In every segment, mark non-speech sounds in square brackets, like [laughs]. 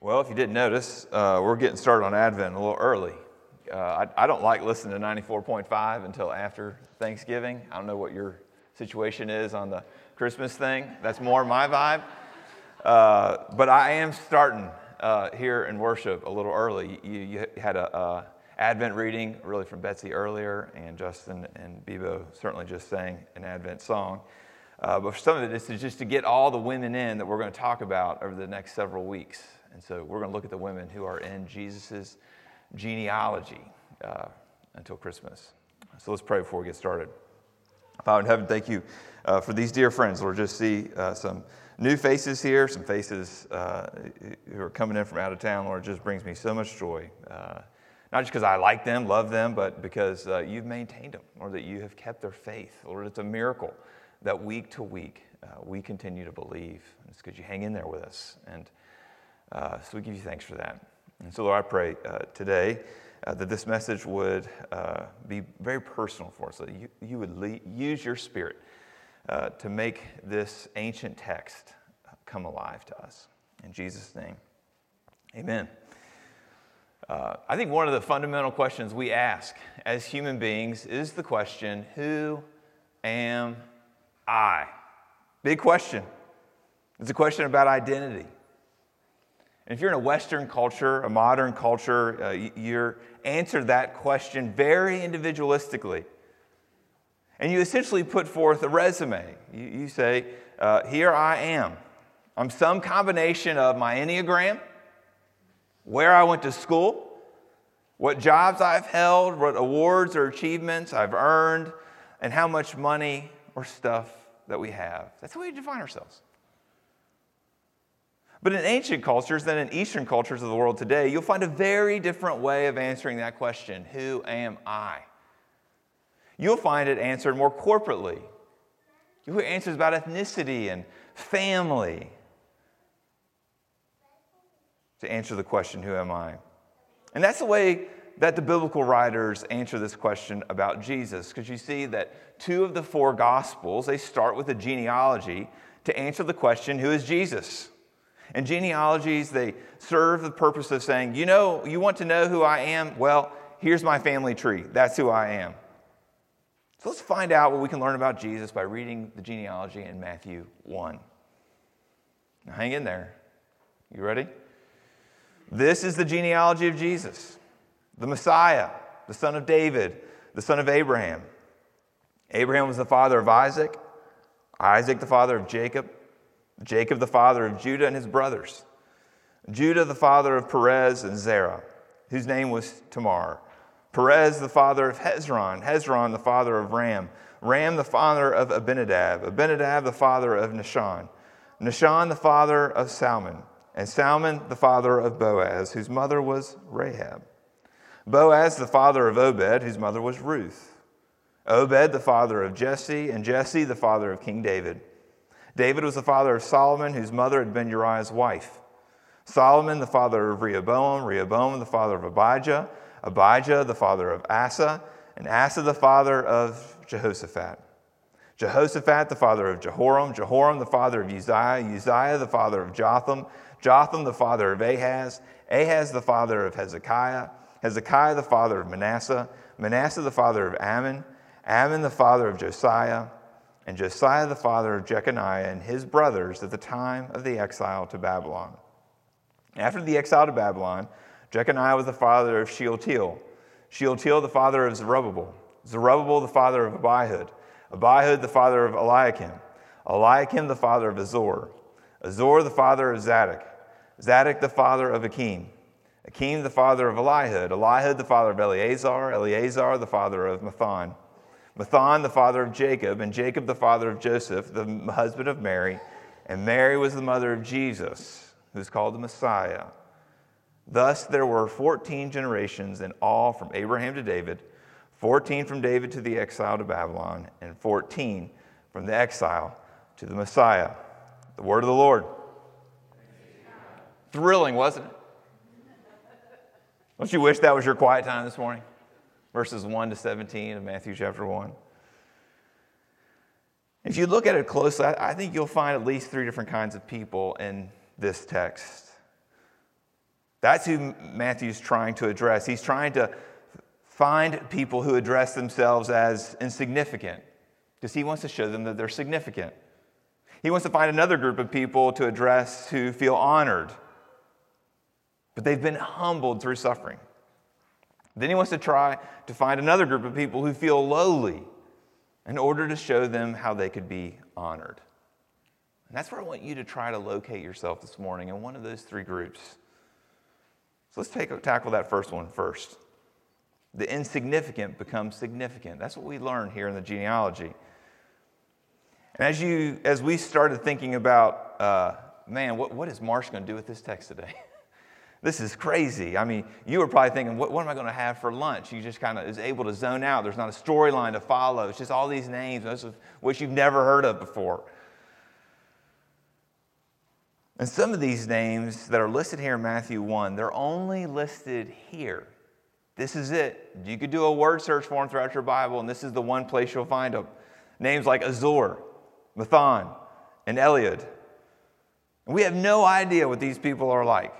Well, if you didn't notice, uh, we're getting started on Advent a little early. Uh, I, I, don't like listening to 94.5 until after Thanksgiving. I don't know what your situation is on the Christmas thing. That's more my vibe. Uh, but I am starting uh, here in worship a little early. You, you had a Advent reading, really from Betsy earlier, and Justin and Bebo certainly just sang an Advent song. Uh, but for some of it, it's just to get all the women in that we're going to talk about over the next several weeks. And so we're going to look at the women who are in Jesus' genealogy uh, until Christmas. So let's pray before we get started. Father in heaven, thank you uh, for these dear friends. Lord, just see uh, some new faces here, some faces uh, who are coming in from out of town. Lord, it just brings me so much joy. Uh, not just because I like them, love them, but because uh, you've maintained them, or that you have kept their faith. Lord, it's a miracle that week to week we continue to believe. It's because you hang in there with us. And uh, so we give you thanks for that. And so, Lord, I pray uh, today uh, that this message would uh, be very personal for us, that you, you would use your spirit uh, to make this ancient text come alive to us. In Jesus' name, amen. Uh, I think one of the fundamental questions we ask as human beings is the question Who am I? Big question. It's a question about identity. And if you're in a Western culture, a modern culture, uh, you answer that question very individualistically. And you essentially put forth a resume. You, you say, uh, Here I am. I'm some combination of my Enneagram, where I went to school, what jobs I've held, what awards or achievements I've earned, and how much money or stuff that we have. That's way we define ourselves. But in ancient cultures than in Eastern cultures of the world today, you'll find a very different way of answering that question Who am I? You'll find it answered more corporately. You'll hear answers about ethnicity and family to answer the question, Who am I? And that's the way that the biblical writers answer this question about Jesus, because you see that two of the four gospels, they start with a genealogy to answer the question, Who is Jesus? And genealogies, they serve the purpose of saying, you know, you want to know who I am? Well, here's my family tree. That's who I am. So let's find out what we can learn about Jesus by reading the genealogy in Matthew 1. Now hang in there. You ready? This is the genealogy of Jesus, the Messiah, the son of David, the son of Abraham. Abraham was the father of Isaac, Isaac the father of Jacob. Jacob, the father of Judah and his brothers. Judah, the father of Perez and Zerah, whose name was Tamar. Perez, the father of Hezron. Hezron, the father of Ram. Ram, the father of Abinadab. Abinadab, the father of Nahshon. Nahshon, the father of Salmon. And Salmon, the father of Boaz, whose mother was Rahab. Boaz, the father of Obed, whose mother was Ruth. Obed, the father of Jesse. And Jesse, the father of King David. David was the father of Solomon, whose mother had been Uriah's wife. Solomon, the father of Rehoboam, Rehoboam, the father of Abijah, Abijah, the father of Asa, and Asa, the father of Jehoshaphat. Jehoshaphat, the father of Jehoram, Jehoram, the father of Uzziah, Uzziah, the father of Jotham, Jotham, the father of Ahaz, Ahaz, the father of Hezekiah, Hezekiah, the father of Manasseh, Manasseh, the father of Amon, Amon, the father of Josiah, and Josiah the father of Jeconiah and his brothers at the time of the exile to Babylon. After the exile to Babylon, Jeconiah was the father of Shealtiel, Shealtiel the father of Zerubbabel, Zerubbabel the father of Abihud, Abihud the father of Eliakim, Eliakim the father of Azor, Azor the father of Zadok, Zadok the father of Akim, Akim the father of Elihud, Elihud the father of Eleazar, Eleazar the father of Matthan, Matthan, the father of Jacob, and Jacob, the father of Joseph, the husband of Mary, and Mary was the mother of Jesus, who's called the Messiah. Thus, there were 14 generations in all from Abraham to David, 14 from David to the exile to Babylon, and 14 from the exile to the Messiah. The word of the Lord. Thrilling, wasn't it? Don't you wish that was your quiet time this morning? Verses 1 to 17 of Matthew chapter 1. If you look at it closely, I think you'll find at least three different kinds of people in this text. That's who Matthew's trying to address. He's trying to find people who address themselves as insignificant because he wants to show them that they're significant. He wants to find another group of people to address who feel honored, but they've been humbled through suffering. Then he wants to try to find another group of people who feel lowly in order to show them how they could be honored. And that's where I want you to try to locate yourself this morning in one of those three groups. So let's take, tackle that first one first. The insignificant becomes significant. That's what we learn here in the genealogy. And as, you, as we started thinking about, uh, man, what, what is Marsh going to do with this text today? [laughs] this is crazy. I mean, you were probably thinking, what, what am I going to have for lunch? You just kind of is able to zone out. There's not a storyline to follow. It's just all these names, most of which you've never heard of before. And some of these names that are listed here in Matthew 1, they're only listed here. This is it. You could do a word search for them throughout your Bible, and this is the one place you'll find them. Names like Azor, Matthan, and Eliud. And we have no idea what these people are like.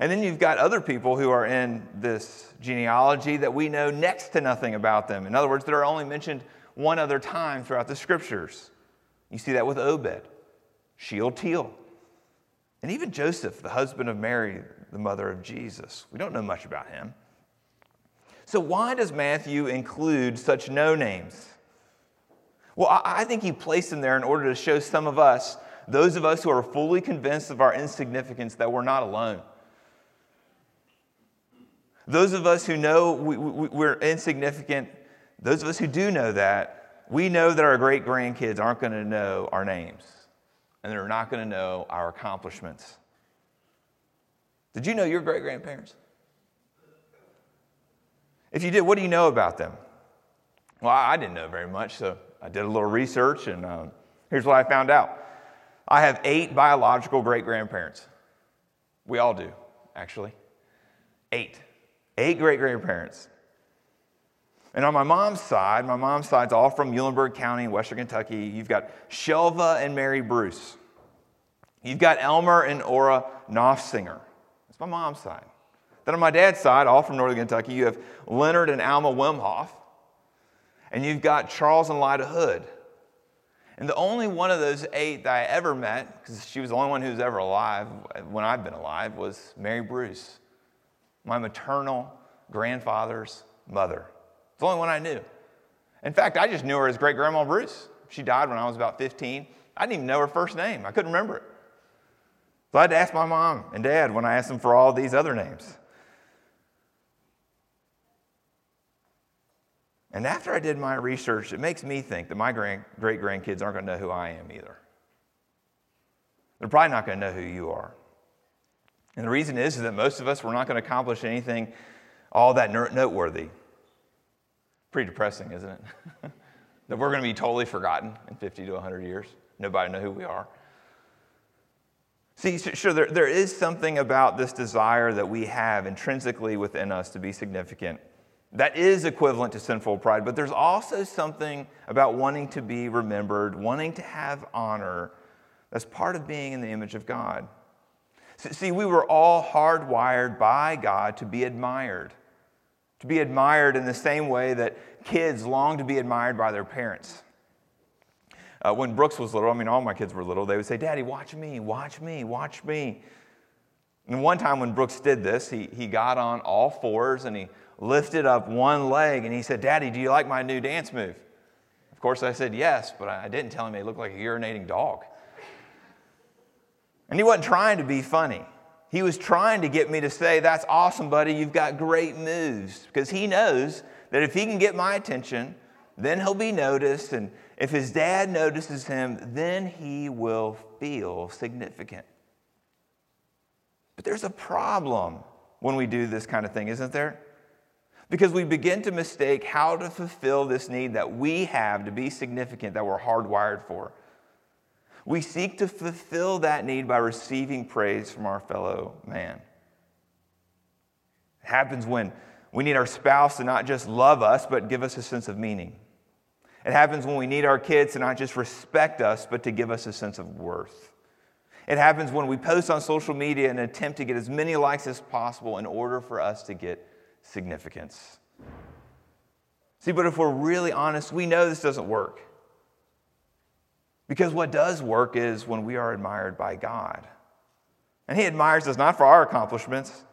And then you've got other people who are in this genealogy that we know next to nothing about them. In other words, that are only mentioned one other time throughout the scriptures. You see that with Obed, Shealtiel, and even Joseph, the husband of Mary, the mother of Jesus. We don't know much about him. So, why does Matthew include such no names? Well, I think he placed them there in order to show some of us, those of us who are fully convinced of our insignificance, that we're not alone. Those of us who know we, are insignificant, those of us who do know that, we know that our great grandkids aren't going to know our names and they're not going to know our accomplishments. Did you know your great grandparents? If you did, what do you know about them? Well, I didn't know very much, so I did a little research, and um, here's what I found out I have eight biological great grandparents. We all do, actually. Eight. Eight great grandparents. And on my mom's side, my mom's side's all from Muhlenberg County, Western Kentucky. You've got Shelva and Mary Bruce. You've got Elmer and Ora Knopfsinger. That's my mom's side. Then on my dad's side, all from Northern Kentucky, you have Leonard and Alma Wimhoff. And you've got Charles and Lida Hood. And the only one of those eight that I ever met, because she was the only one who was ever alive when I've been alive, was Mary Bruce, my maternal grandfather's mother. It's the only one I knew. In fact, I just knew her as great grandma Bruce. She died when I was about 15. I didn't even know her first name, I couldn't remember it. So I had to ask my mom and dad when I asked them for all these other names. And after I did my research, it makes me think that my great grandkids aren't going to know who I am either. They're probably not going to know who you are. And the reason is, is that most of us, we're not going to accomplish anything all that noteworthy. Pretty depressing, isn't it? [laughs] that we're going to be totally forgotten in 50 to 100 years. Nobody know who we are. See, sure, there, there is something about this desire that we have intrinsically within us to be significant that is equivalent to sinful pride, but there's also something about wanting to be remembered, wanting to have honor, that's part of being in the image of God. See, we were all hardwired by God to be admired, to be admired in the same way that kids long to be admired by their parents. Uh, when Brooks was little, I mean, all my kids were little, they would say, Daddy, watch me, watch me, watch me. And one time when Brooks did this, he, he got on all fours and he lifted up one leg and he said, Daddy, do you like my new dance move? Of course, I said yes, but I didn't tell him he looked like a urinating dog. And he wasn't trying to be funny. He was trying to get me to say, That's awesome, buddy. You've got great moves. Because he knows that if he can get my attention, then he'll be noticed. And if his dad notices him, then he will feel significant. But there's a problem when we do this kind of thing, isn't there? Because we begin to mistake how to fulfill this need that we have to be significant, that we're hardwired for. We seek to fulfill that need by receiving praise from our fellow man. It happens when we need our spouse to not just love us, but give us a sense of meaning. It happens when we need our kids to not just respect us, but to give us a sense of worth. It happens when we post on social media and attempt to get as many likes as possible in order for us to get significance. See, but if we're really honest, we know this doesn't work. Because what does work is when we are admired by God. And He admires us not for our accomplishments,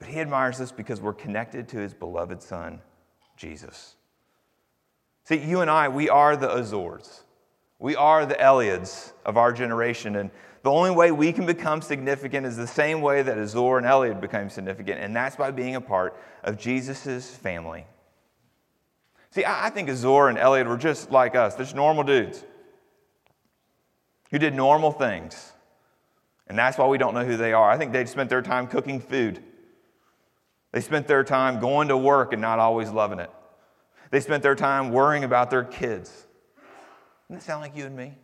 but He admires us because we're connected to His beloved Son, Jesus. See, you and I, we are the Azors. We are the Eliuds of our generation. And the only way we can become significant is the same way that Azor and Eliud became significant, and that's by being a part of Jesus' family. See, I think Azor and Eliud were just like us, they're just normal dudes who did normal things. And that's why we don't know who they are. I think they spent their time cooking food. They spent their time going to work and not always loving it. They spent their time worrying about their kids. Doesn't that sound like you and me?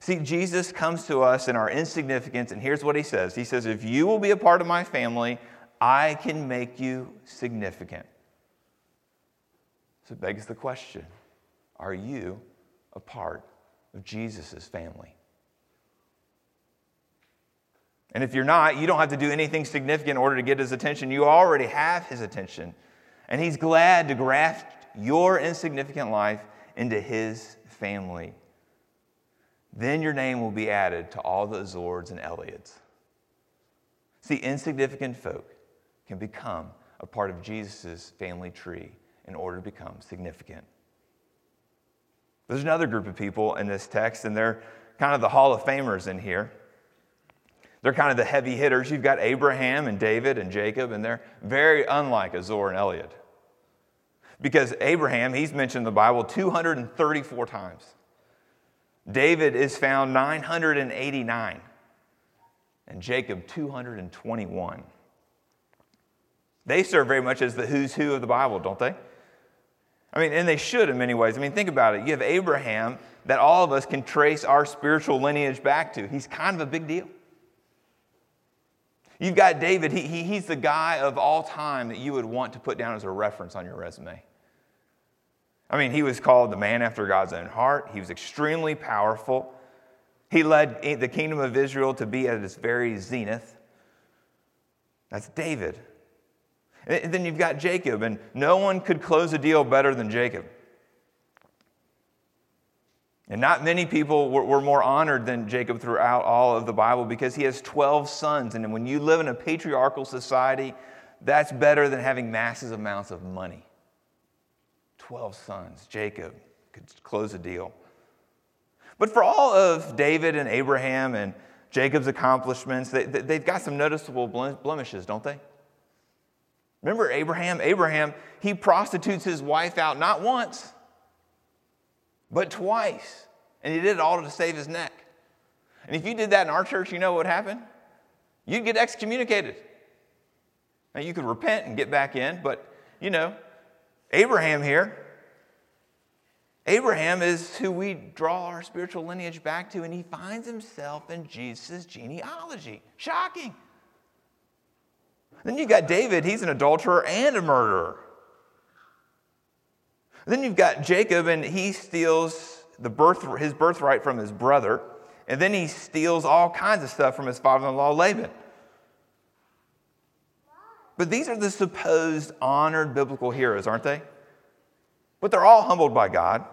See, Jesus comes to us in our insignificance, and here's what he says He says, If you will be a part of my family, I can make you significant. So it begs the question Are you a part of Jesus' family? And if you're not, you don't have to do anything significant in order to get his attention. You already have his attention. And he's glad to graft your insignificant life into his family. Then your name will be added to all the Azors and Eliuds. See, insignificant folk can become a part of Jesus' family tree in order to become significant. There's another group of people in this text, and they're kind of the Hall of Famers in here. They're kind of the heavy hitters. You've got Abraham and David and Jacob, and they're very unlike Azor and Eliud. Because Abraham, he's mentioned in the Bible 234 times. David is found 989, and Jacob 221. They serve very much as the who's who of the Bible, don't they? I mean, and they should in many ways. I mean, think about it. You have Abraham that all of us can trace our spiritual lineage back to. He's kind of a big deal. You've got David, he, he, he's the guy of all time that you would want to put down as a reference on your resume. I mean, he was called the man after God's own heart. He was extremely powerful. He led the kingdom of Israel to be at its very zenith. That's David. And then you've got Jacob, and no one could close a deal better than Jacob. And not many people were, were, more honored than Jacob throughout all of the Bible because he has 12 sons. And when you live in a patriarchal society, that's better than having massive amounts of money. 12 sons. Jacob could close a deal. But for all of David and Abraham and Jacob's accomplishments, they, they've got some noticeable blemishes, don't they? Remember Abraham? Abraham, he prostitutes his wife out not once, but twice. And he did it all to save his neck. And if you did that in our church, you know what would happen? You'd get excommunicated. Now, you could repent and get back in, but you know, Abraham here, Abraham is who we draw our spiritual lineage back to, and he finds himself in Jesus' genealogy. Shocking. Then you've got David, he's an adulterer and a murderer. Then you've got Jacob, and he steals the birth, his birthright from his brother, and then he steals all kinds of stuff from his father in law, Laban. But these are the supposed honored biblical heroes, aren't they? But they're all humbled by God.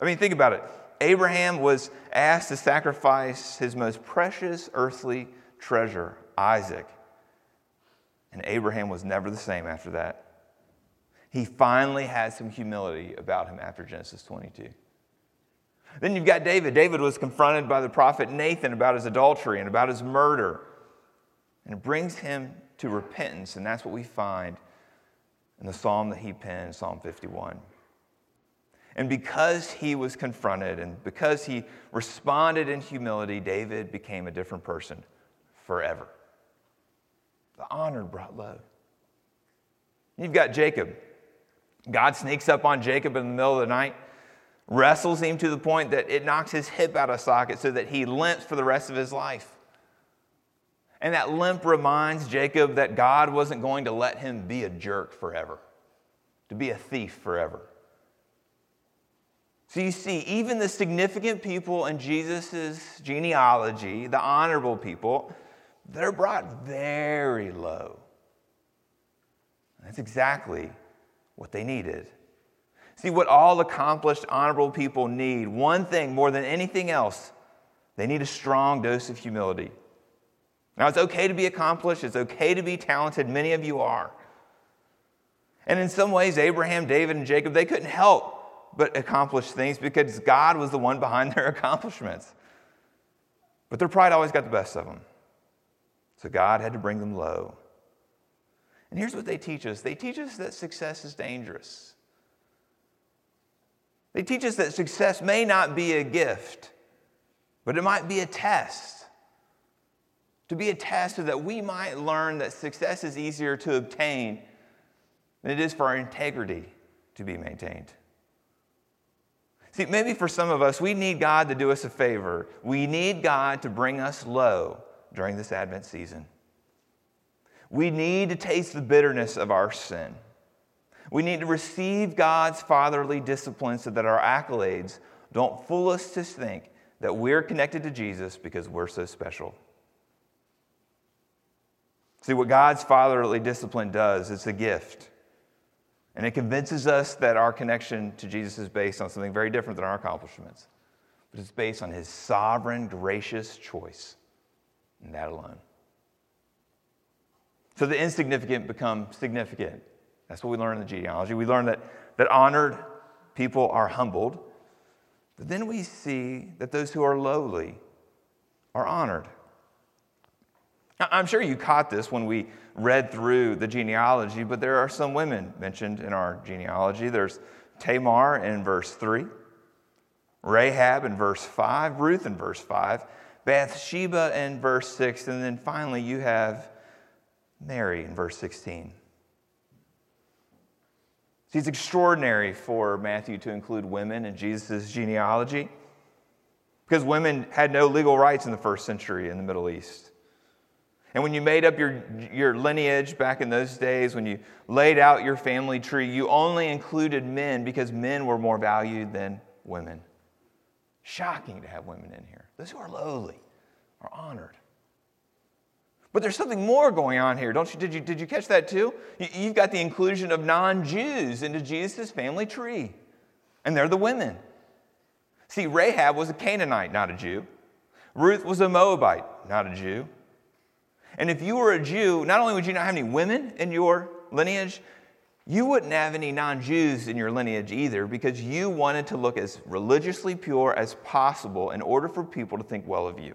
I mean, think about it. Abraham was asked to sacrifice his most precious earthly treasure, Isaac. And Abraham was never the same after that. He finally had some humility about him after Genesis 22. Then you've got David. David was confronted by the prophet Nathan about his adultery and about his murder. And it brings him to repentance, and that's what we find in the psalm that he penned, Psalm 51. And because he was confronted and because he responded in humility, David became a different person forever. The honored brought low. You've got Jacob. God sneaks up on Jacob in the middle of the night, wrestles him to the point that it knocks his hip out of socket so that he limps for the rest of his life. And that limp reminds Jacob that God wasn't going to let him be a jerk forever, to be a thief forever. So you see, even the significant people in Jesus' genealogy, the honorable people, they're brought very low. That's exactly what they needed. See, what all accomplished, honorable people need, one thing more than anything else, they need a strong dose of humility. Now, it's okay to be accomplished, it's okay to be talented. Many of you are. And in some ways, Abraham, David, and Jacob, they couldn't help but accomplish things because God was the one behind their [laughs] accomplishments. But their pride always got the best of them. So God had to bring them low. And here's what they teach us they teach us that success is dangerous. They teach us that success may not be a gift, but it might be a test. To be a test so that we might learn that success is easier to obtain than it is for our integrity to be maintained. See, maybe for some of us, we need God to do us a favor. We need God to bring us low during this Advent season. We need to taste the bitterness of our sin. We need to receive God's fatherly discipline so that our accolades don't fool us to think that we're connected to Jesus because we're so special. See, what God's fatherly discipline does, it's a gift. And it convinces us that our connection to Jesus is based on something very different than our accomplishments. But it's based on his sovereign, gracious choice, and that alone. So the insignificant become significant. That's what we learn in the genealogy. We learn that, that honored people are humbled, but then we see that those who are lowly are honored. I'm sure you caught this when we read through the genealogy, but there are some women mentioned in our genealogy. There's Tamar in verse 3, Rahab in verse 5, Ruth in verse 5, Bathsheba in verse 6, and then finally you have Mary in verse 16. See, it's extraordinary for Matthew to include women in Jesus' genealogy because women had no legal rights in the first century in the Middle East. And when you made up your, your lineage back in those days, when you laid out your family tree, you only included men because men were more valued than women. Shocking to have women in here. Those who are lowly are honored. But there's something more going on here, don't you? Did you, did you catch that too? You've got the inclusion of non Jews into Jesus' family tree, and they're the women. See, Rahab was a Canaanite, not a Jew. Ruth was a Moabite, not a Jew. And if you were a Jew, not only would you not have any women in your lineage, you wouldn't have any non Jews in your lineage either because you wanted to look as religiously pure as possible in order for people to think well of you.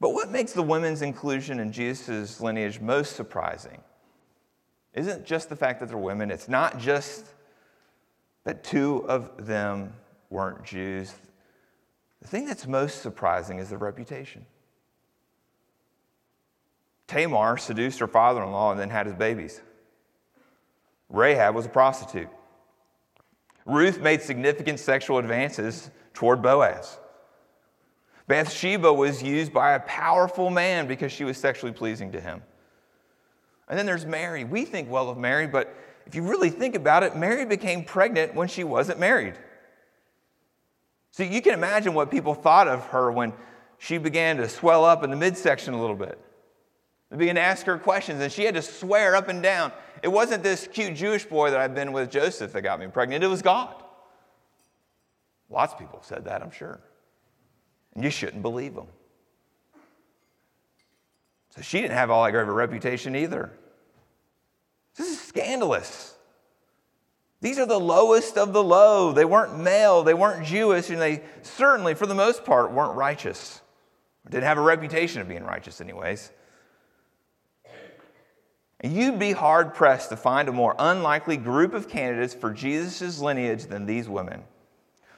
But what makes the women's inclusion in Jesus' lineage most surprising isn't just the fact that they're women, it's not just that two of them weren't Jews. The thing that's most surprising is their reputation. Tamar seduced her father in law and then had his babies. Rahab was a prostitute. Ruth made significant sexual advances toward Boaz. Bathsheba was used by a powerful man because she was sexually pleasing to him. And then there's Mary. We think well of Mary, but if you really think about it, Mary became pregnant when she wasn't married. So you can imagine what people thought of her when she began to swell up in the midsection a little bit. They began to ask her questions, and she had to swear up and down. It wasn't this cute Jewish boy that I've been with, Joseph, that got me pregnant, it was God. Lots of people said that, I'm sure. And you shouldn't believe them. So she didn't have all that great of a reputation either. This is scandalous. These are the lowest of the low. They weren't male, they weren't Jewish, and they certainly, for the most part, weren't righteous. Didn't have a reputation of being righteous, anyways. You'd be hard pressed to find a more unlikely group of candidates for Jesus' lineage than these women.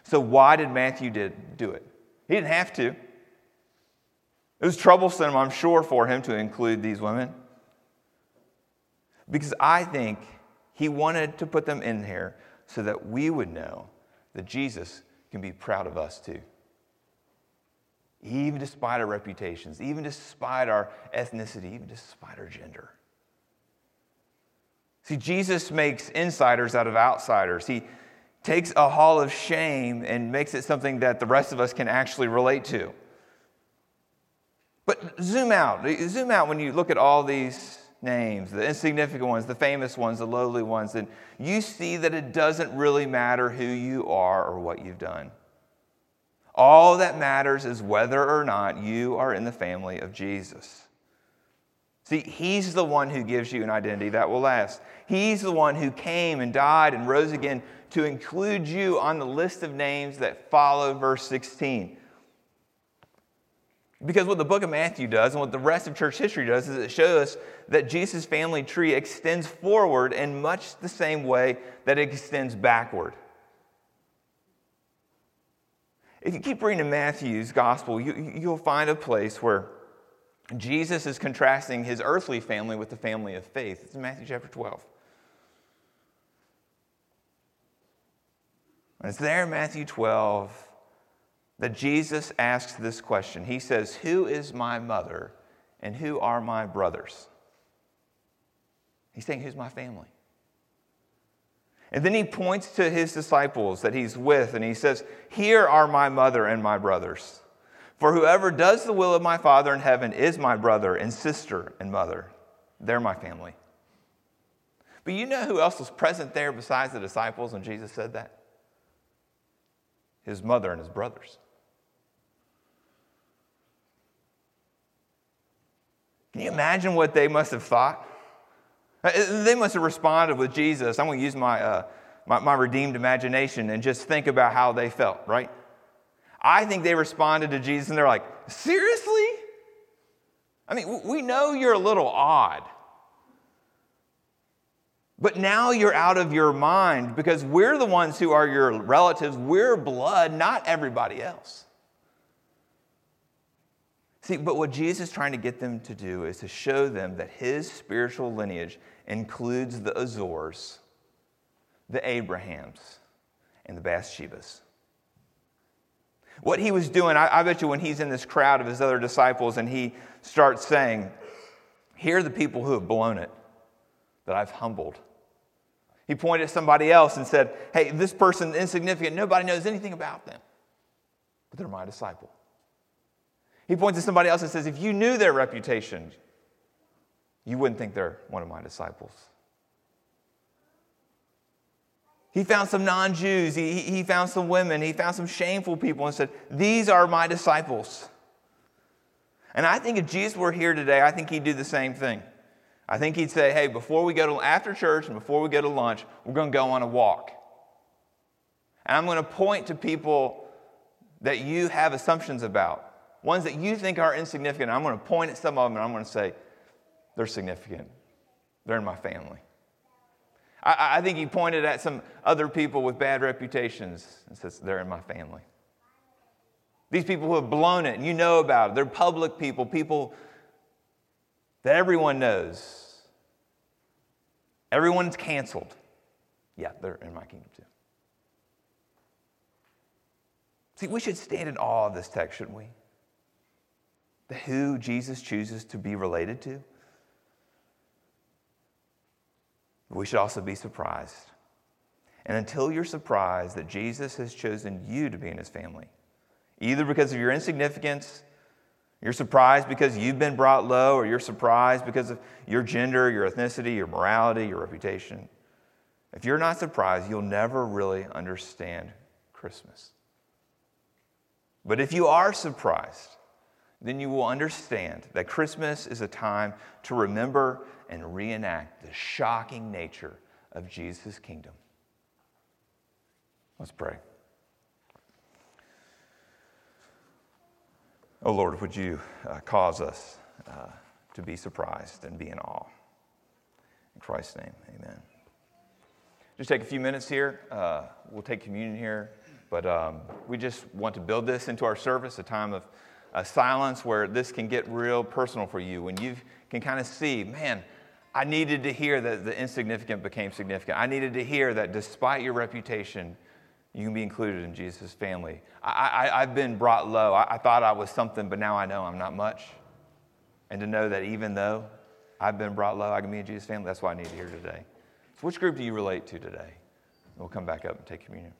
So, why did Matthew did, do it? He didn't have to. It was troublesome, I'm sure, for him to include these women. Because I think he wanted to put them in here so that we would know that Jesus can be proud of us too. Even despite our reputations, even despite our ethnicity, even despite our gender. See, Jesus makes insiders out of outsiders. He takes a hall of shame and makes it something that the rest of us can actually relate to. But zoom out. Zoom out when you look at all these names, the insignificant ones, the famous ones, the lowly ones, and you see that it doesn't really matter who you are or what you've done. All that matters is whether or not you are in the family of Jesus. See, He's the one who gives you an identity that will last. He's the one who came and died and rose again to include you on the list of names that follow verse 16. Because what the book of Matthew does and what the rest of church history does is it shows us that Jesus' family tree extends forward in much the same way that it extends backward. If you keep reading Matthew's gospel, you, you'll find a place where Jesus is contrasting his earthly family with the family of faith. It's in Matthew chapter 12. And it's there in Matthew 12 that Jesus asks this question. He says, Who is my mother and who are my brothers? He's saying, Who's my family? And then he points to his disciples that he's with and he says, Here are my mother and my brothers. For whoever does the will of my Father in heaven is my brother and sister and mother. They're my family. But you know who else was present there besides the disciples when Jesus said that? His mother and his brothers. Can you imagine what they must have thought? Uh, they must have responded with Jesus. I'm going to use my, uh, my, my redeemed imagination and just think about how they felt, right? I think they responded to Jesus and they're like, seriously? I mean, we know you're a little odd. But now you're out of your mind because we're the ones who are your relatives. We're blood, not everybody else. See, but what Jesus is trying to get them to do is to show them that his spiritual lineage includes the Azors, the Abrahams, and the Bathshebas. What he was doing, I, I, bet you when he's in this crowd of his other disciples and he starts saying, Here are the people who have blown it, that I've humbled. He pointed at somebody else and said, Hey, this person insignificant, nobody knows anything about them, but they're my disciple. He points at somebody else and says, If you knew their reputation, you wouldn't think they're one of my disciples. He found some non Jews, he, he found some women, he found some shameful people and said, These are my disciples. And I think if Jesus were here today, I think he'd do the same thing. I think he'd say, Hey, before we go to, after church and before we go to lunch, we're going to go on a walk. And I'm going to point to people that you have assumptions about ones that you think are insignificant. I'm going to point at some of them and I'm going to say, they're significant. They're in my family. I, I think he pointed at some other people with bad reputations and says, they're in my family. These people who have blown it and you know about it, they're public people, people that everyone knows. Everyone's canceled. Yeah, they're in my kingdom too. See, we should stand in awe of this text, shouldn't we? The who Jesus chooses to be related to. We should also be surprised. And until you're surprised that Jesus has chosen you to be in his family, either because of your insignificance, you're surprised because you've been brought low, or you're surprised because of your gender, your ethnicity, your morality, your reputation. If you're not surprised, you'll never really understand Christmas. But if you are surprised, then you will understand that Christmas is a time to remember and reenact the shocking nature of Jesus' kingdom. Let's pray. Oh Lord, would you uh, cause us uh, to be surprised and be in awe? In Christ's name, amen. Just take a few minutes here. Uh, we'll take communion here, but um, we just want to build this into our service, a time of a silence where this can get real personal for you when you can kind of see, man, I needed to hear that the insignificant became significant. I needed to hear that despite your reputation, you can be included in Jesus' family. I, have been brought low. I, I thought I was something, but now I know I'm not much. And to know that even though I've been brought low, I can be in Jesus' family, that's what I need to hear today. So, which group do you relate to today? We'll come back up and take communion.